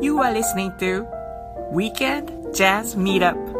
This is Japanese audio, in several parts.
You are listening to Weekend Jazz Meetup.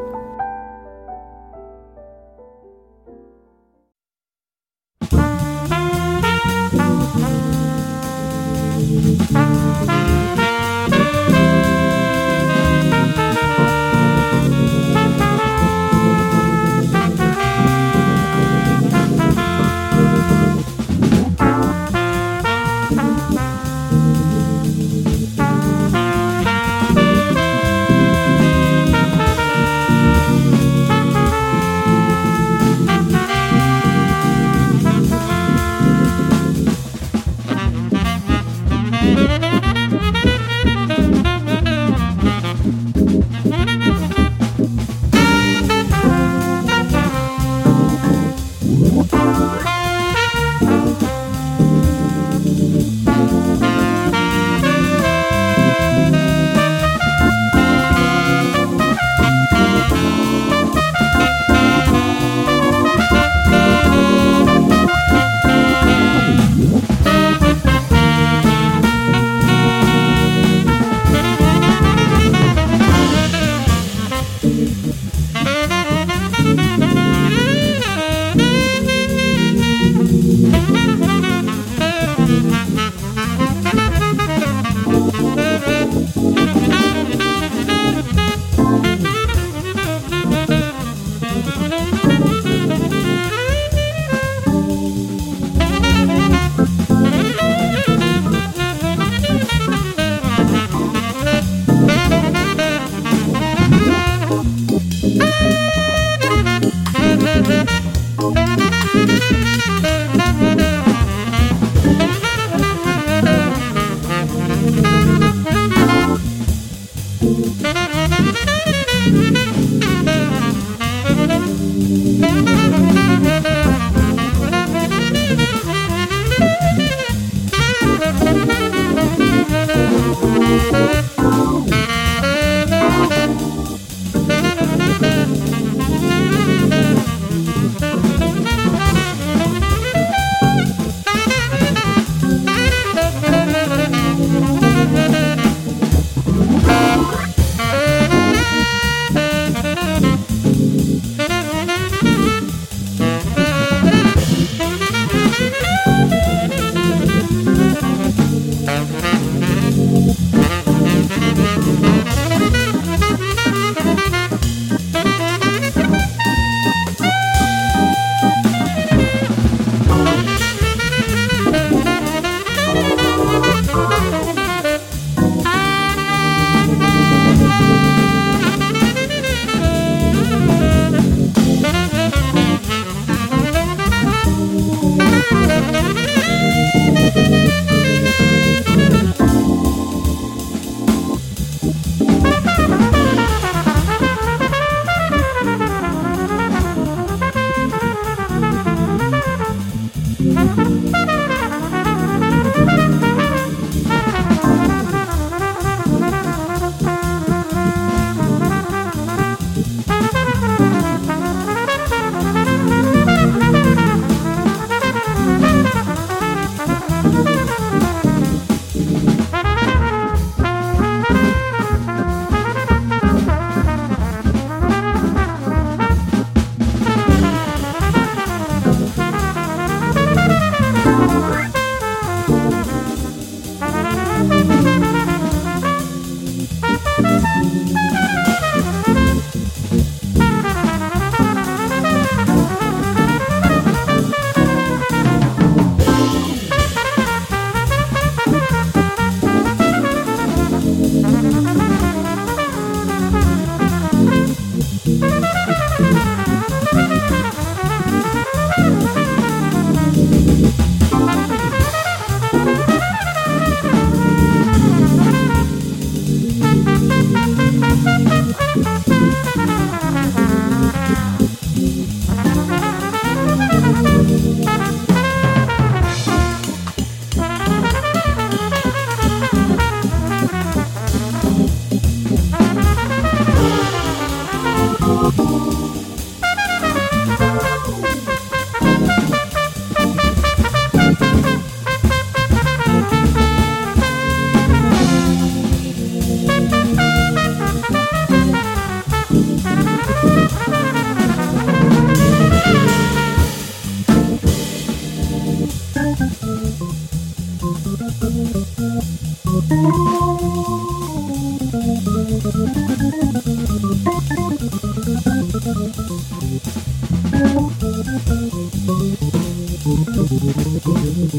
Thank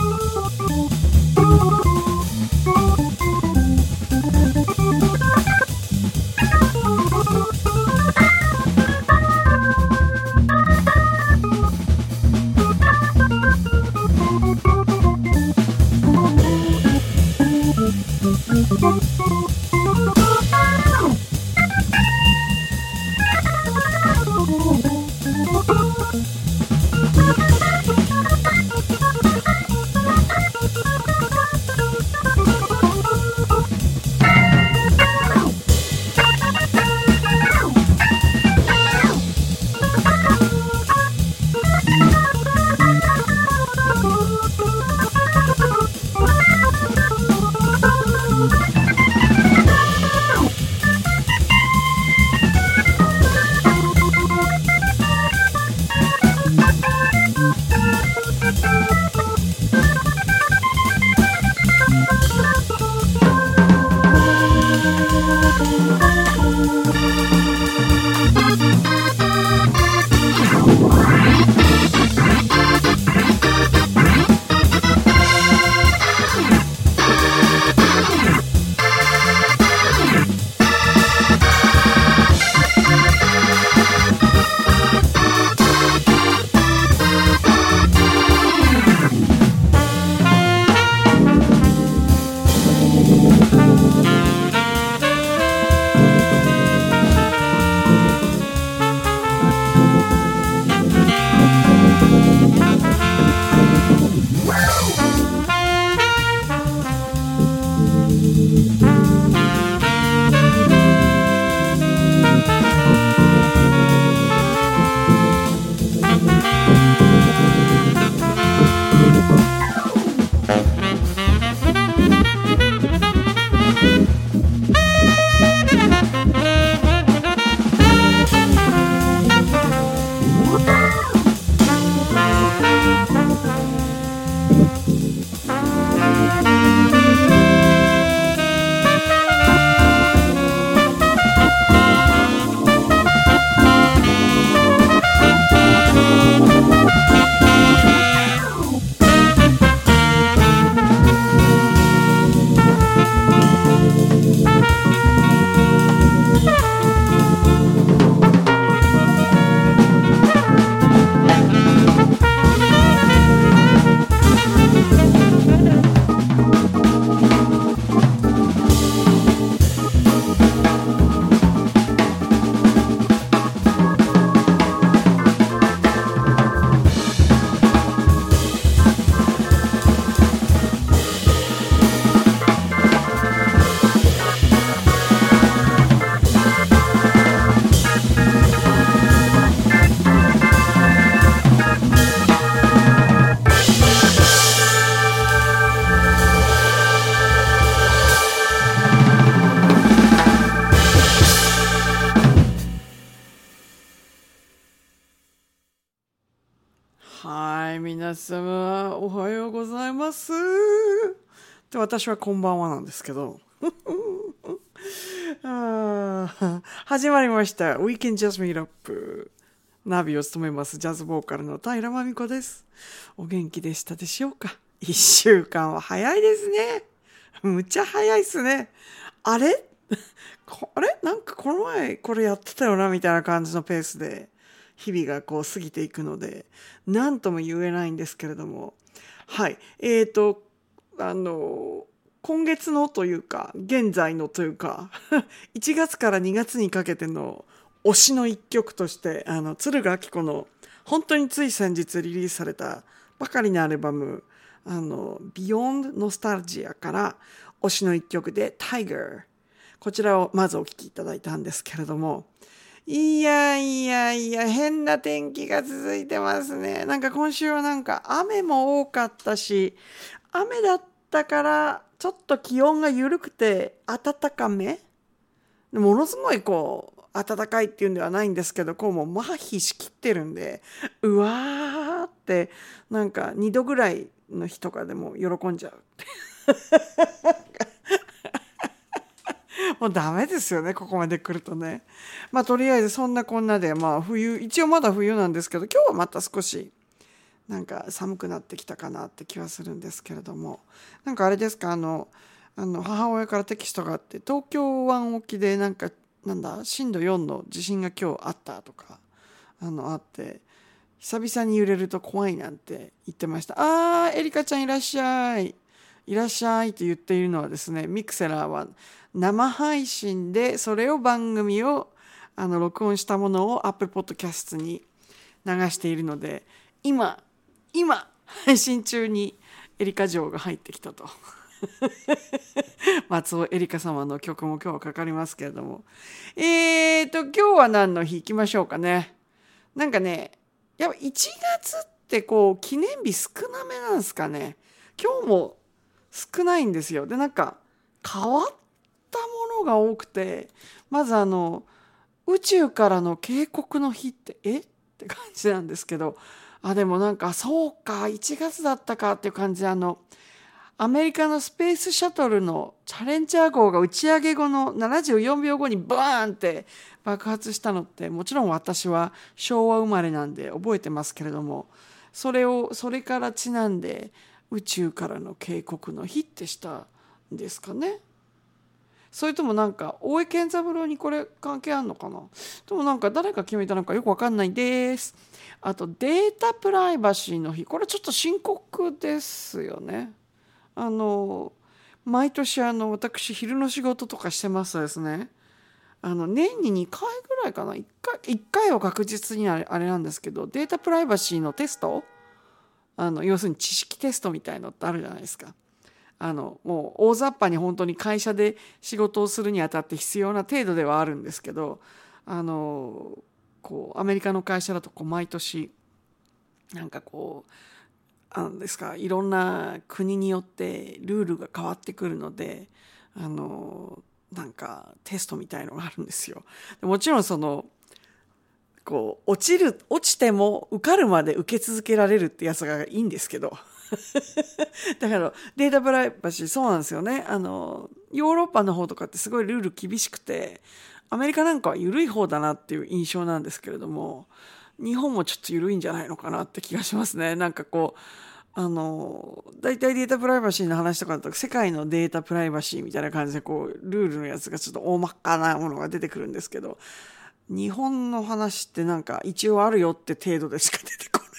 you. 私はこんばんはなんですけど。あ始まりました。We can just meet up. ナビを務めますジャズボーカルの平真美子です。お元気でしたでしょうか？一週間は早いですね。むっちゃ早いっすね。あれ？あれ？なんかこの前これやってたよなみたいな感じのペースで日々がこう過ぎていくので何とも言えないんですけれどもはいえーとあの今月のというか現在のというか 1月から2月にかけての推しの一曲としてあの鶴ヶ明子の本当につい先日リリースされたばかりのアルバム「あの Beyond Nostalgia」から推しの一曲で「Tiger」こちらをまずお聴きいただいたんですけれどもいやいやいや変な天気が続いてますね。なんか今週はなんか雨も多かったし雨だったからちょっと気温が緩くて暖かめ？ものすごいこう暖かいっていうんではないんですけどこうもう麻痺しきってるんでうわーってなんか2度ぐらいの日とかでも喜んじゃう。もうダメですよね、ここまで来るとね。まあとりあえずそんなこんなで、まあ冬、一応まだ冬なんですけど、今日はまた少しなんか寒くなってきたかなって気はするんですけれども、なんかあれですか、あの、あの母親からテキストがあって、東京湾沖でなんか、なんだ、震度4の地震が今日あったとか、あの、あって、久々に揺れると怖いなんて言ってました。あー、エリカちゃんいらっしゃい。いらっしゃいと言っているのはですね、ミクセラーは生配信でそれを番組をあの録音したものを Apple Podcast に流しているので、今、今、配信中にエリカ城が入ってきたと。松尾エリカ様の曲も今日はかかりますけれども。えーと、今日は何の日行きましょうかね。なんかね、やっぱ1月ってこう記念日少なめなんですかね。今日も少ないんですよ。で、なんか変わったものが多くて、まずあの、宇宙からの警告の日ってえ？って感じなんですけど、あ、でもなんかそうか、1月だったかっていう感じであの、アメリカのスペースシャトルのチャレンジャー号が打ち上げ後の74秒後にバーンって爆発したのってもちろん私は昭和生まれなんで覚えてますけれどもそれをそれからちなんで宇宙からの警告の日ってしたんですかね。それともなんか大江健三郎にこれ関係あんのかな。でもなんか誰が決めたのかよくわかんないです。あとデータプライバシーの日。これちょっと深刻ですよね。あの毎年あの私昼の仕事とかしてますとですね。あの年に2回ぐらいかな。1回 ,1 回は確実にあれあれなんですけどデータプライバシーのテスト。あの要するに知識テストみたいのってあるじゃないですか。あのもう大雑把に本当に会社で仕事をするにあたって必要な程度ではあるんですけどあのこうアメリカの会社だとこう毎年なんかこうあのですかいろんな国によってルールが変わってくるのであのなんかテストみたいのがあるんですよ。もちろんそのこう落ちる落ちても受かるまで受け続けられるってやつがいいんですけど だからデータプライバシーそうなんですよねあのヨーロッパの方とかってすごいルール厳しくてアメリカなんかは緩い方だなっていう印象なんですけれども日本もちょっと緩いんじゃないのかなって気がしますね。なんかこうあの大体データプライバシーの話とかだと世界のデータプライバシーみたいな感じでこうルールのやつがちょっと大まっかなものが出てくるんですけど日本の話ってなんか一応あるよって程度でしか出てこない。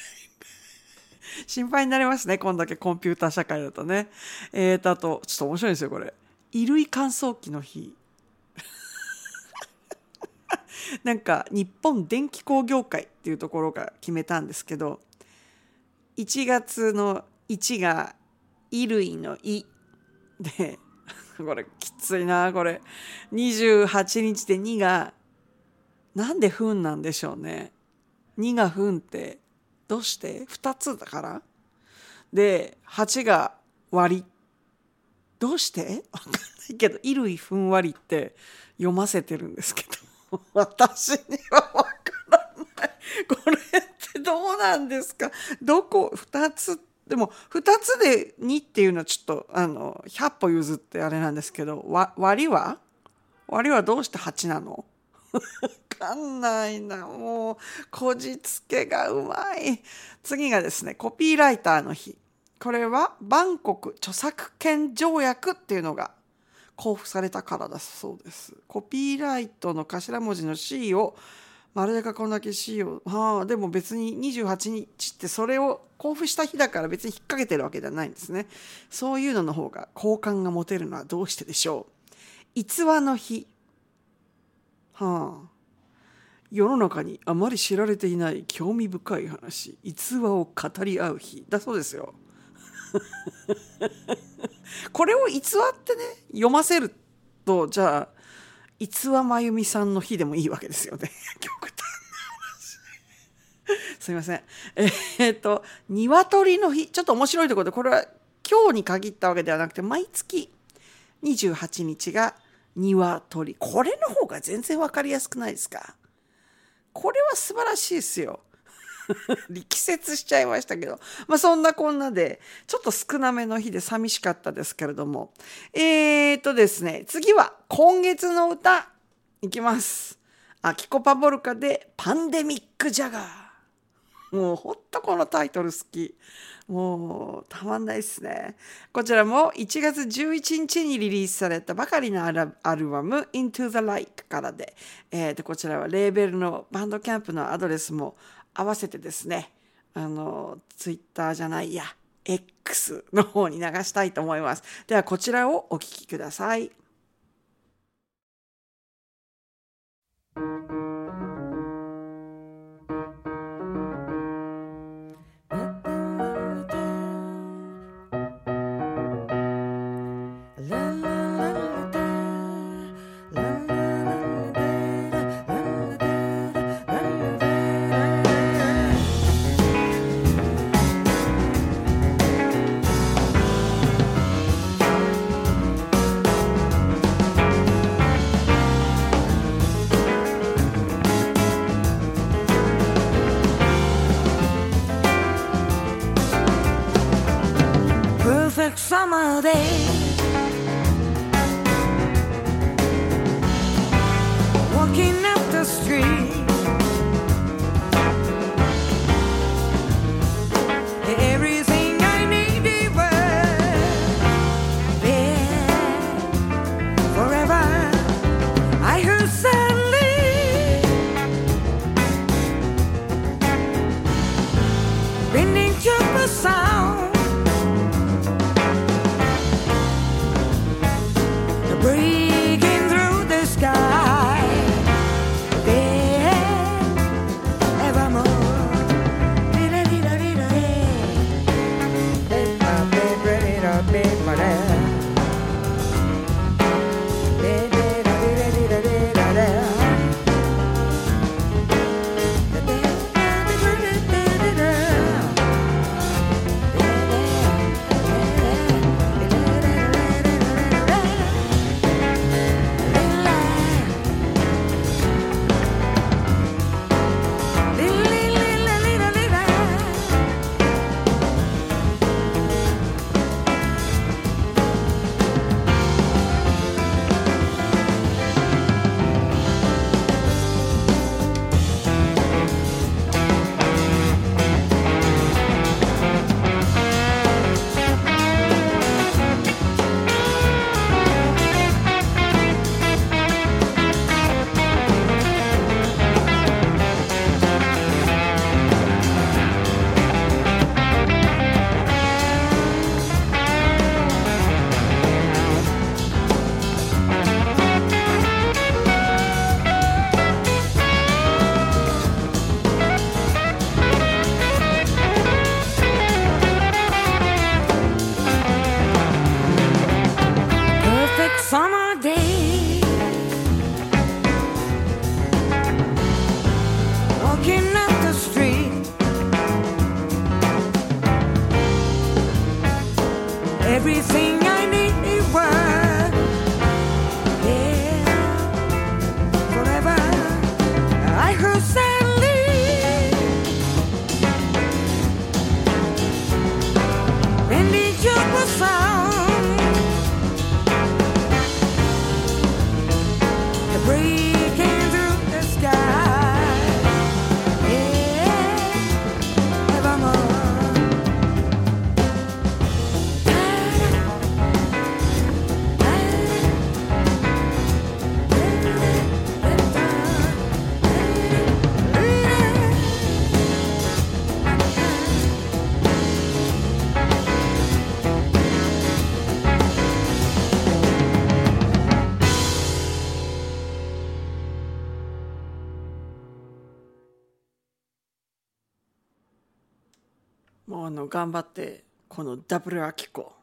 心配になりますね。こんだけコンピューター社会だとね。えーとあとちょっと面白いんですよこれ。衣類乾燥機の日。なんか日本電気工業会っていうところが決めたんですけど1月の1が衣類の「い」で これきついなこれ。28日で2がなんで「ふん」なんでしょうね。2が「ふん」ってどうして？2つだから。で8が「割」どうして？わかんないけど「衣類ふんわり」って読ませてるんですけど。私にはわからない。これってどうなんですか？どこ？2つ？でも2つで2っていうのはちょっとあの100歩譲ってあれなんですけど割りは？割りはどうして8なの？わかんないな。もうこじつけがうまい。次がですねコピーライターの日。これはバンコク著作権条約っていうのが交付されたからだそうです。コピーライトの頭文字の C を丸でこんだけ C をはあでも別に28日ってそれを交付した日だから別に引っ掛けてるわけではないんですね。そういうのの方が好感が持てるのはどうしてでしょう。逸話の日。はあ。世の中にあまり知られていない興味深い話。逸話を語り合う日。だそうですよ。これを偽ってね読ませるとじゃあ逸話真由美さんの日でもいいわけですよね。極端な話。すいません。えー、っと鶏の日。ちょっと面白いところでこれは今日に限ったわけではなくて毎月28日が鶏。これの方が全然分かりやすくないですか？これは素晴らしいですよ。力説しちゃいましたけど、まあそんなこんなで、ちょっと少なめの日で寂しかったですけれども。えーとですね、次は今月の歌、いきます。アキコパボルカでパンデミックジャガー。もうほんとこのタイトル好き。もうたまんないっすね。こちらも1月11日にリリースされたばかりのアルバム Into the Light からで、えー、とこちらはレーベルのバンドキャンプのアドレスも合わせてですね、あの、ツイッターじゃないや、X の方に流したいと思います。ではこちらをお聴きください。Summer day. 頑張ってこのダブルアキコ。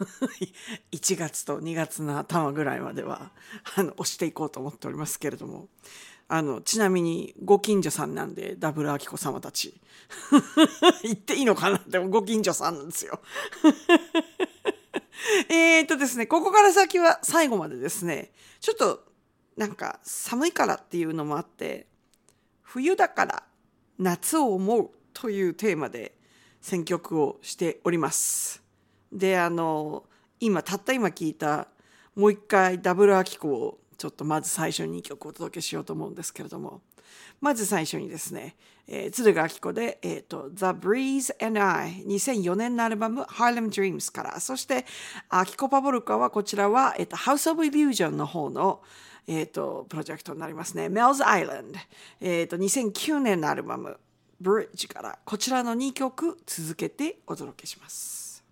1月と2月の頭ぐらいまではあの押していこうと思っておりますけれども。あのちなみにご近所さんなんでダブルアキコ様たち。言っていいのかなでもご近所さんなんですよ。えっとですねここから先は最後までですねちょっとなんか寒いからっていうのもあって冬だから夏を思うというテーマで選曲をしております。で、あの、今、たった今聞いた、もう一回ダブルアキコをちょっとまず最初に2曲お届けしようと思うんですけれども、まず最初にですね、えー、鶴ヶ明子で、えーと、The Breeze and I 2004年のアルバム Harlem Dreams から。そしてアキコパボルカはこちらは、えーと、House of Illusion の方の、えーと、プロジェクトになりますね。Mel's Island、えー、と2009年のアルバム。ブリッジからこちらの2曲続けてお届けします。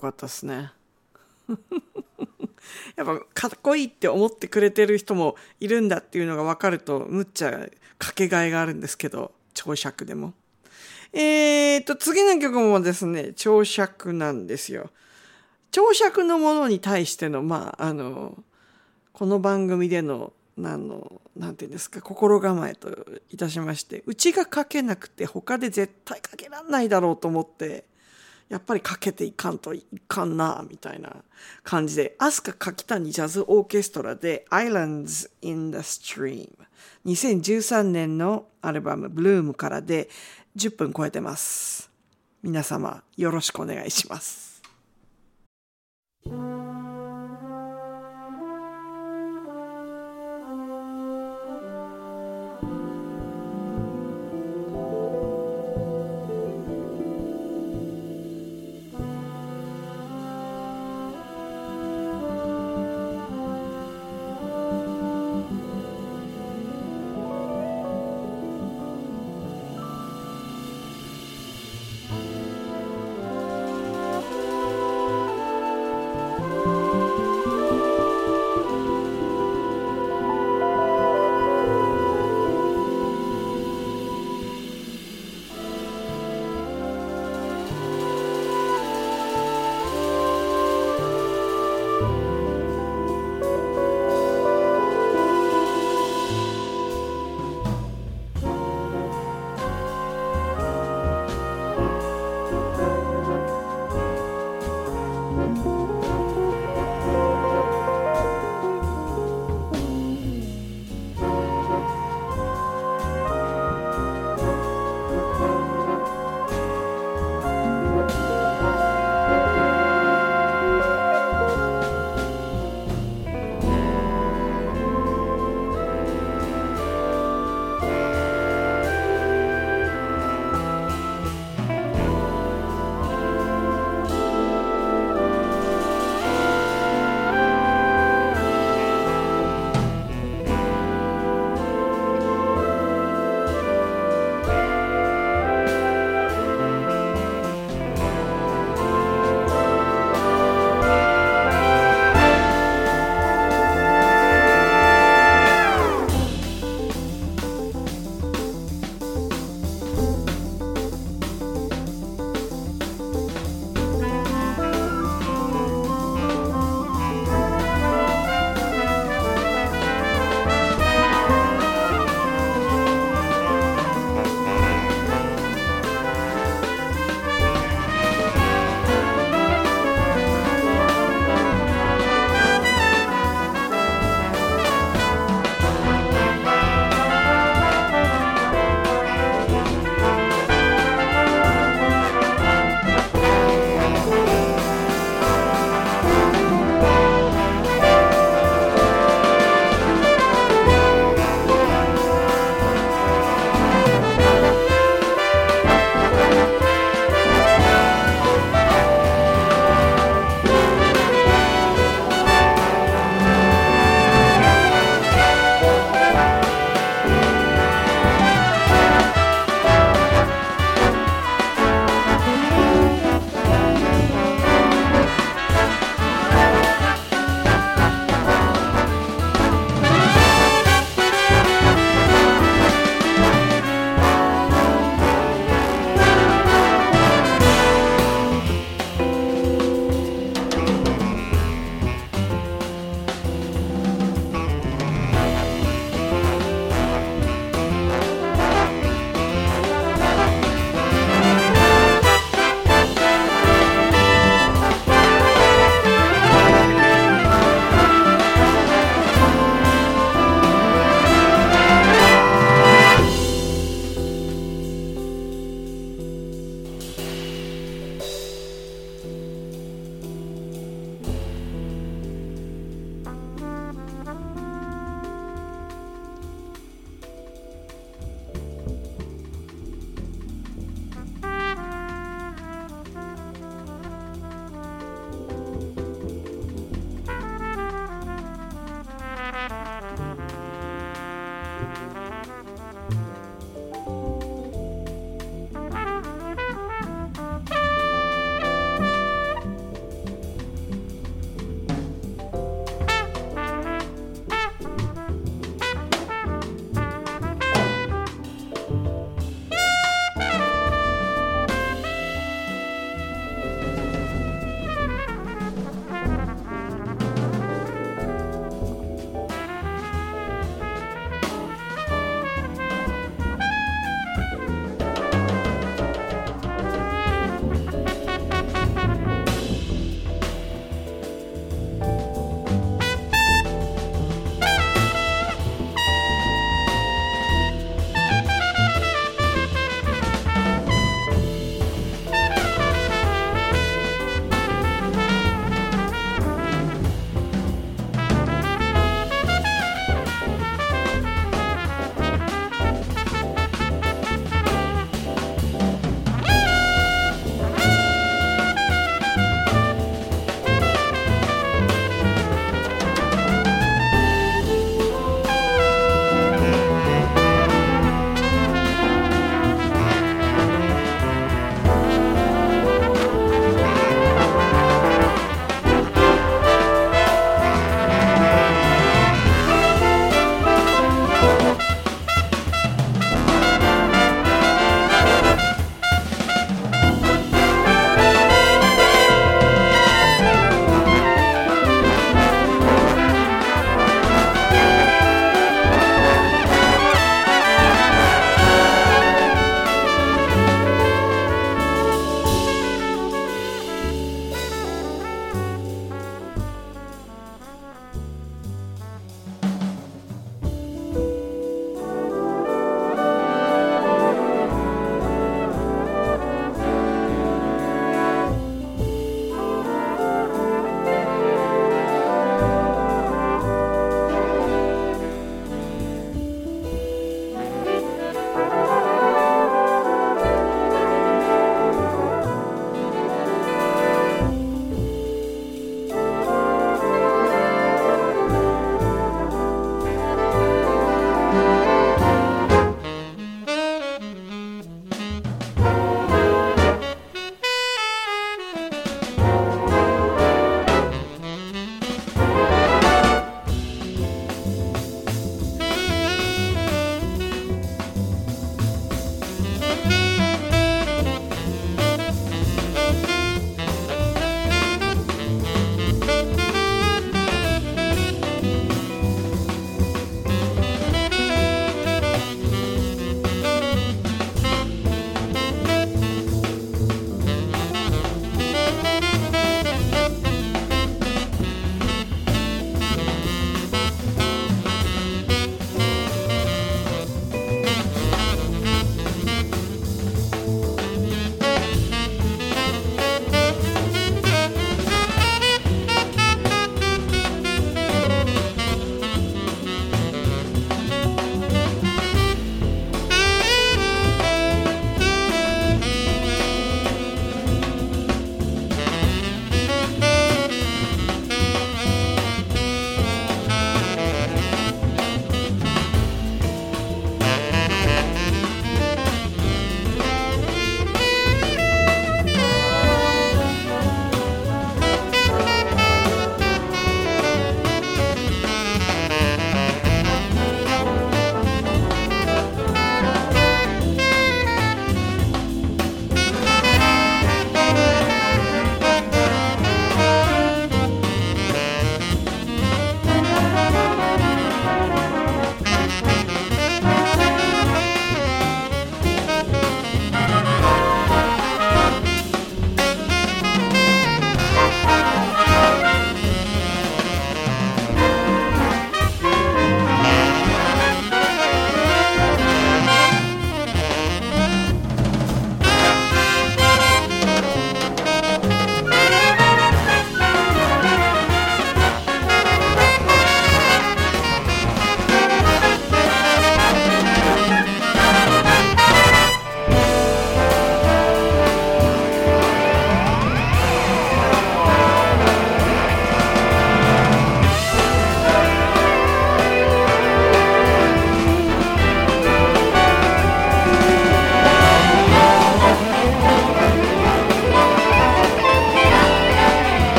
こよかったですね。やっぱかっこいいって思ってくれてる人もいるんだっていうのが分かるとむっちゃかけがえがあるんですけど長尺でも。えーと次の曲もですね長尺なんですよ。長尺のものに対してのまああのこの番組での何のなんていうんですか心構えといたしましてうちが書けなくて他で絶対書けらんないだろうと思ってやっぱりかけていかんといかんな、みたいな感じで、アスカ柿谷ジャズオーケストラで Islands in the Stream。2013年のアルバム Bloom からで10分超えてます。皆様よろしくお願いします。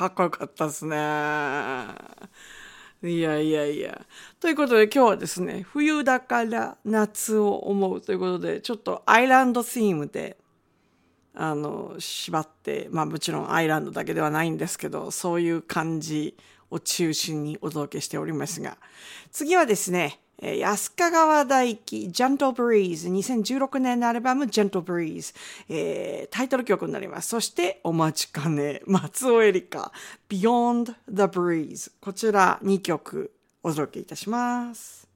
かっこよかったですね。いやいやいや。ということで今日はですね、冬だから夏を思うということで、ちょっとアイランドスームで、あの、縛って、まあもちろんアイランドだけではないんですけど、そういう感じを中心にお届けしておりますが、次はですね、安川大輝 Gentle Breeze 2016年のアルバム Gentle Breeze、えー、タイトル曲になります。そしてお待ちかね松尾エリカ Beyond the Breeze こちら2曲お届けいたします。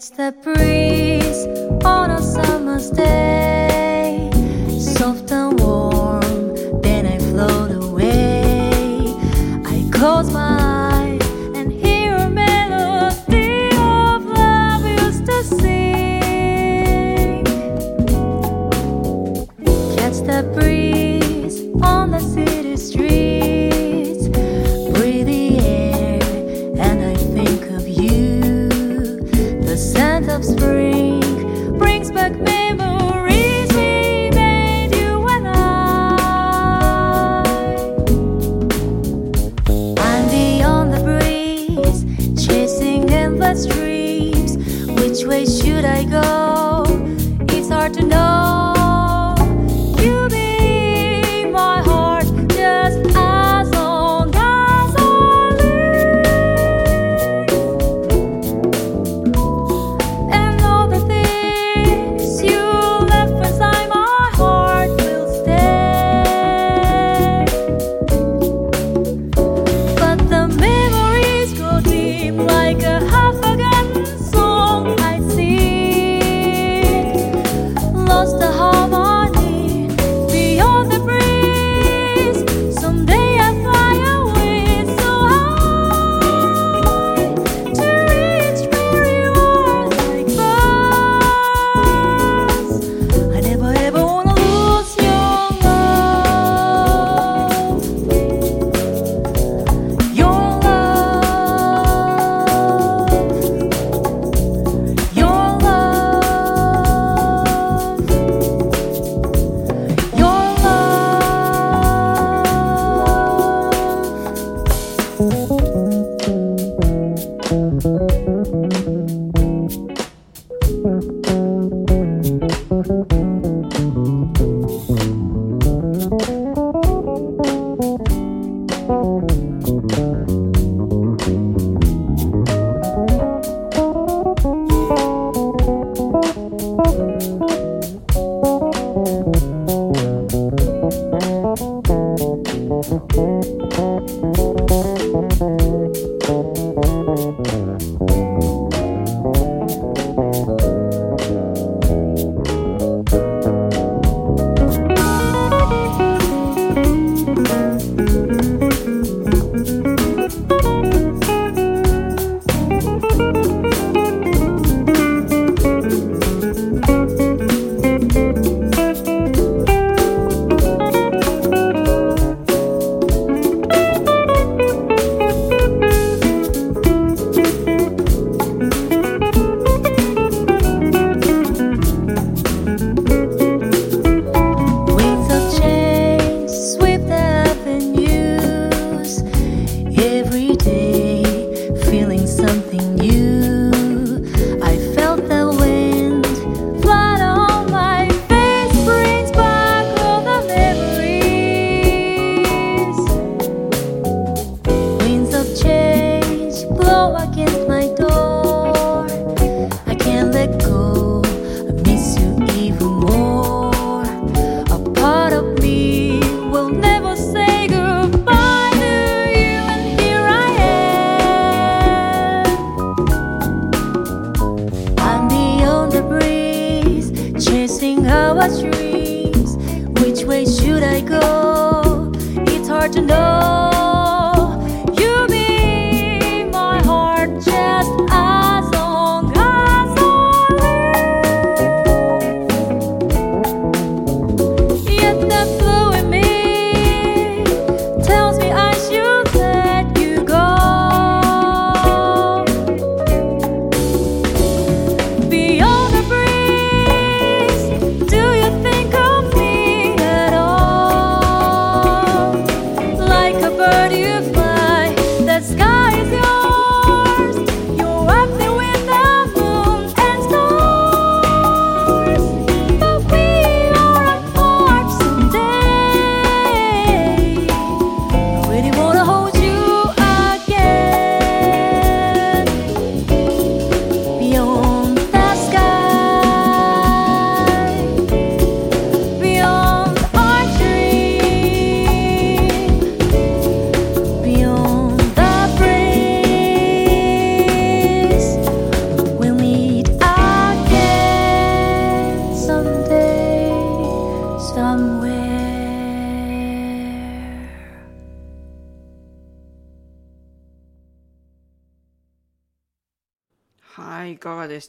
Catch the breeze on a summer's day,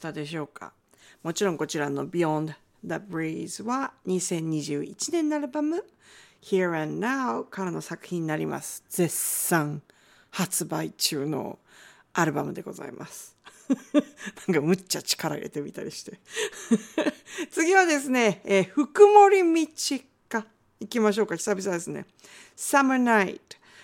たでしょうか？もちろんこちらの Beyond the Breeze は2021年のアルバム Here and Now からの作品になります。絶賛発売中のアルバムでございます。なんかむっちゃ力入れてみたりして。次はですね、えー、福森道か。行きましょうか。久々ですね。Summer Night。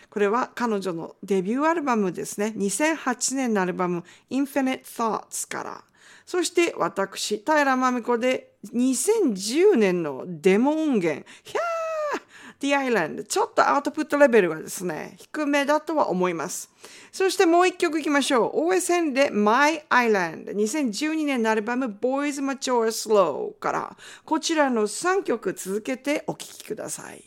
これは彼女のデビューアルバムですね。2008年のアルバム Infinite Thoughts から。そして私、平真美子で2010年のデモ音源。ひゃー The Island ちょっとアウトプットレベルがですね低めだとは思います。そしてもう一曲いきましょう。OSN で My Island 2012年のアルバム Boys Mature Slow から。こちらの3曲続けてお聴きください。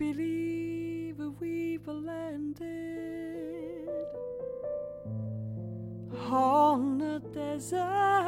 Believe we've landed on a desert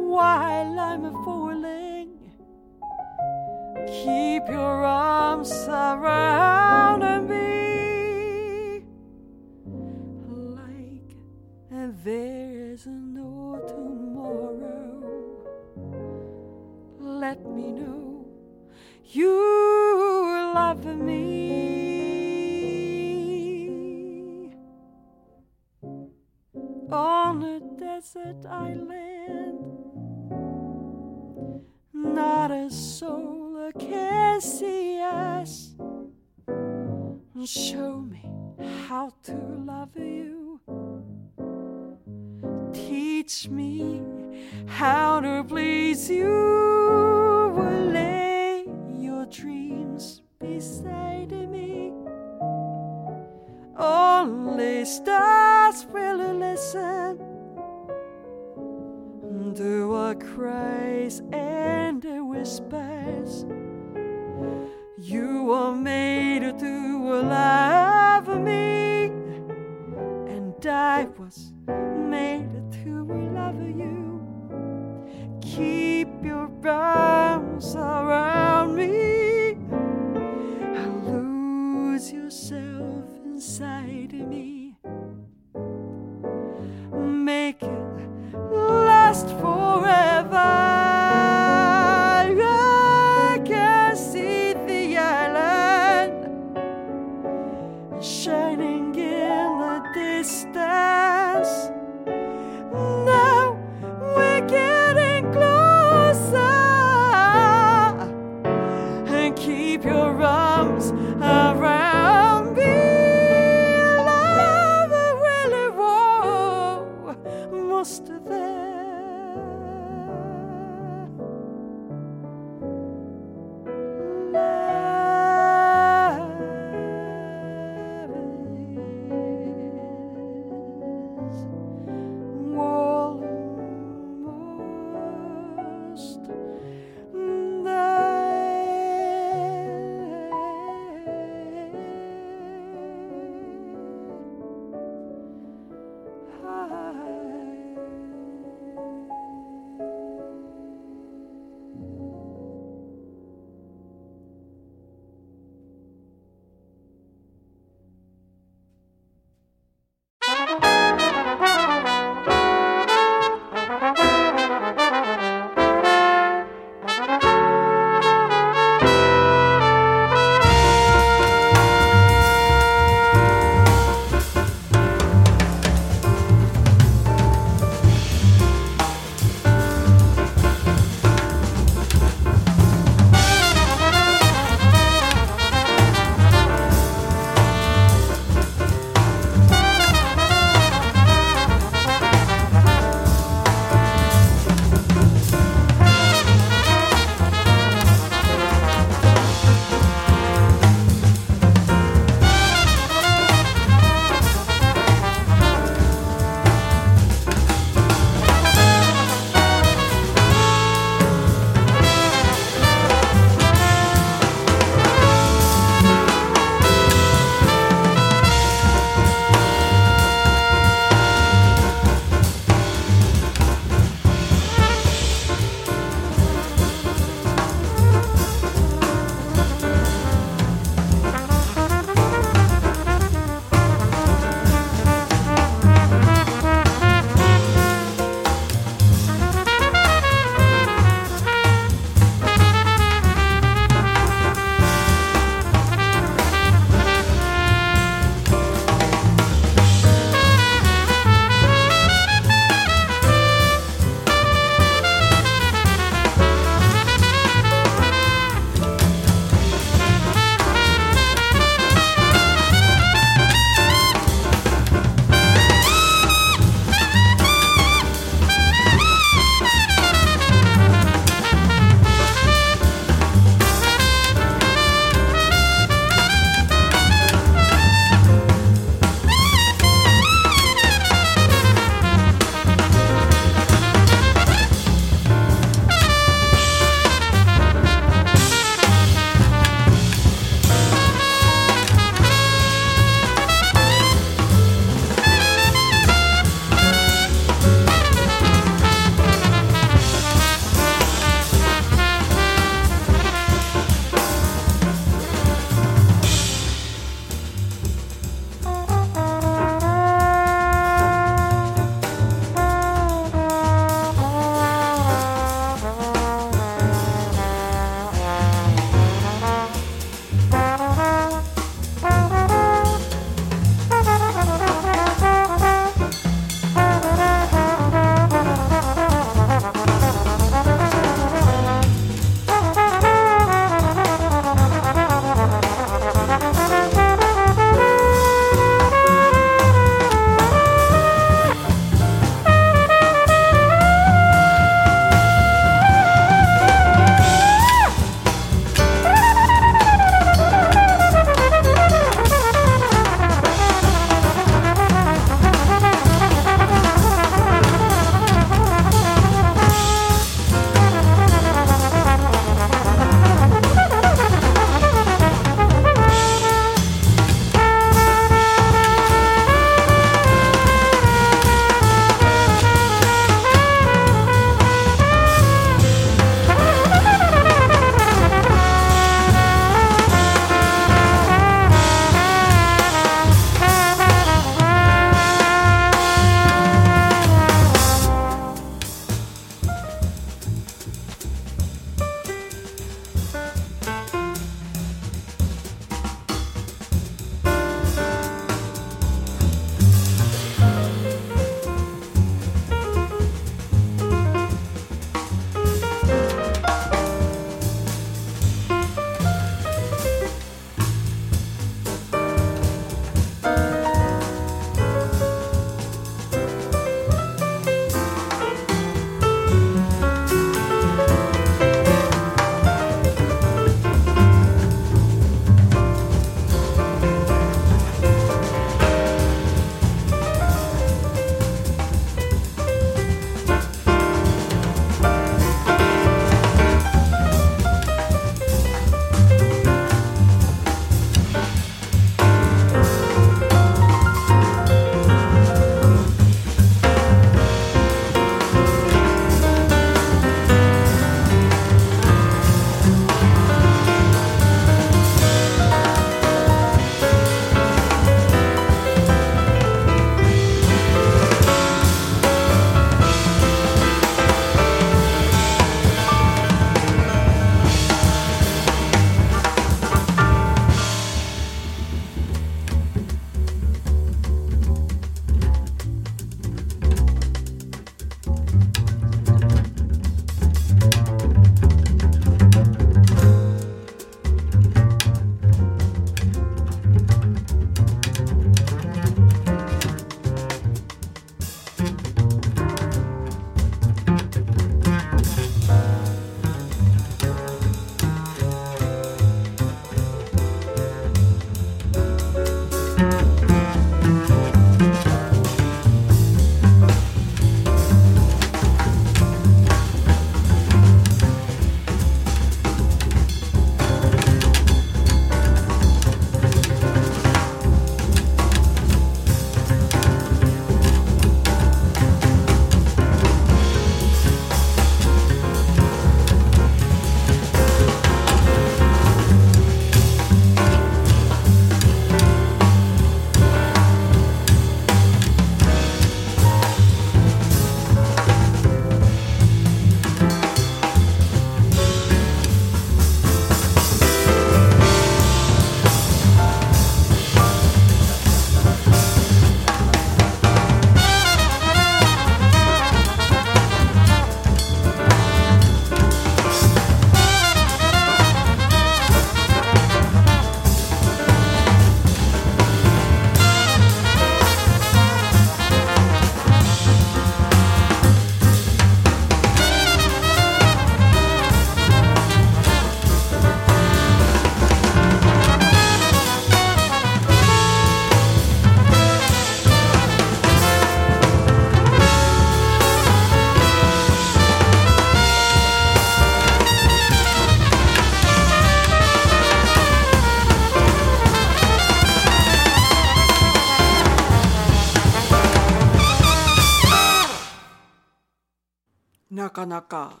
かなか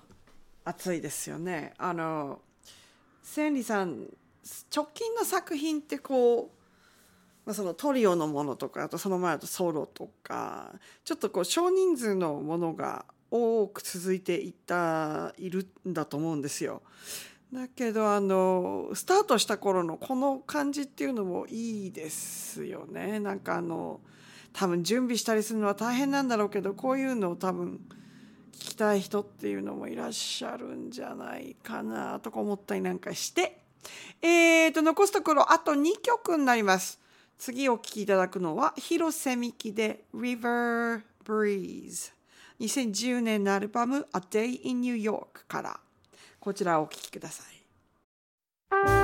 熱いですよね。あの千里さん直近の作品ってこう、まあ、そのトリオのものとかあとその前だとソロとかちょっとこう少人数のものが多く続いていたいるんだと思うんですよ。だけどあのスタートした頃のこの感じっていうのもいいですよね。なんかあの多分準備したりするのは大変なんだろうけどこういうのを多分聞きたい人っていうのもいらっしゃるんじゃないかなとか思ったりなんかして。えーと残すところあと2曲になります。次お聴きいただくのは広瀬美樹で River Breeze 2010年のアルバム A Day in New York から。こちらをお聴きください。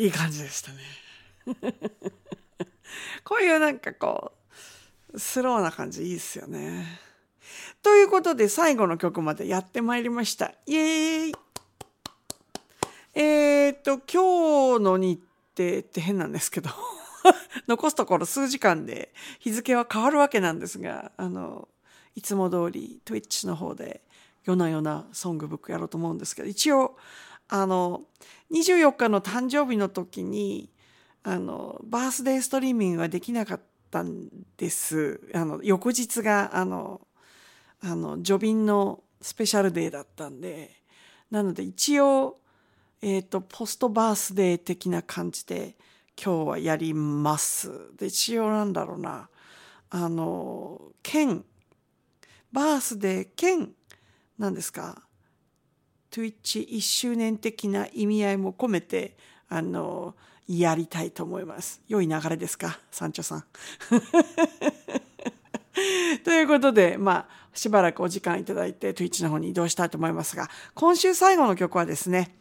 いい感じでしたね。こういうなんかこう、スローな感じいいですよね。ということで最後の曲までやってまいりました。イエーイえー、っと、今日の日程って変なんですけど、残すところ数時間で日付は変わるわけなんですが、あの、いつも通り Twitch の方で夜な夜なソングブックやろうと思うんですけど、一応、あの、24日の誕生日の時に、あの、バースデーストリーミングができなかったんです。あの、翌日が、あの、あの、ジョビンのスペシャルデーだったんで、なので一応、えっ、ー、と、ポストバースデー的な感じで今日はやります。で、一応なんだろうな、あの、兼、バースデー兼、何ですか、Twitch1 周年的な意味合いも込めて、あの、やりたいと思います。良い流れですか、サンチョさん。ということで、まあ、しばらくお時間いただいて Twitch の方に移動したいと思いますが、今週最後の曲はですね、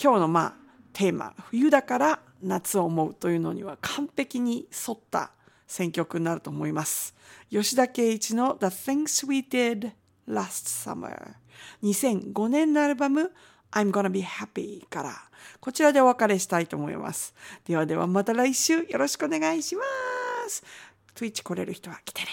今日のまあ、テーマ、冬だから夏を思うというのには完璧に沿った選曲になると思います。吉田圭一の The Things We Did Last Summer 2005年のアルバム I'm Gonna Be Happy からこちらでお別れしたいと思います。ではではまた来週よろしくお願いします。Twitch 来れる人は来てね。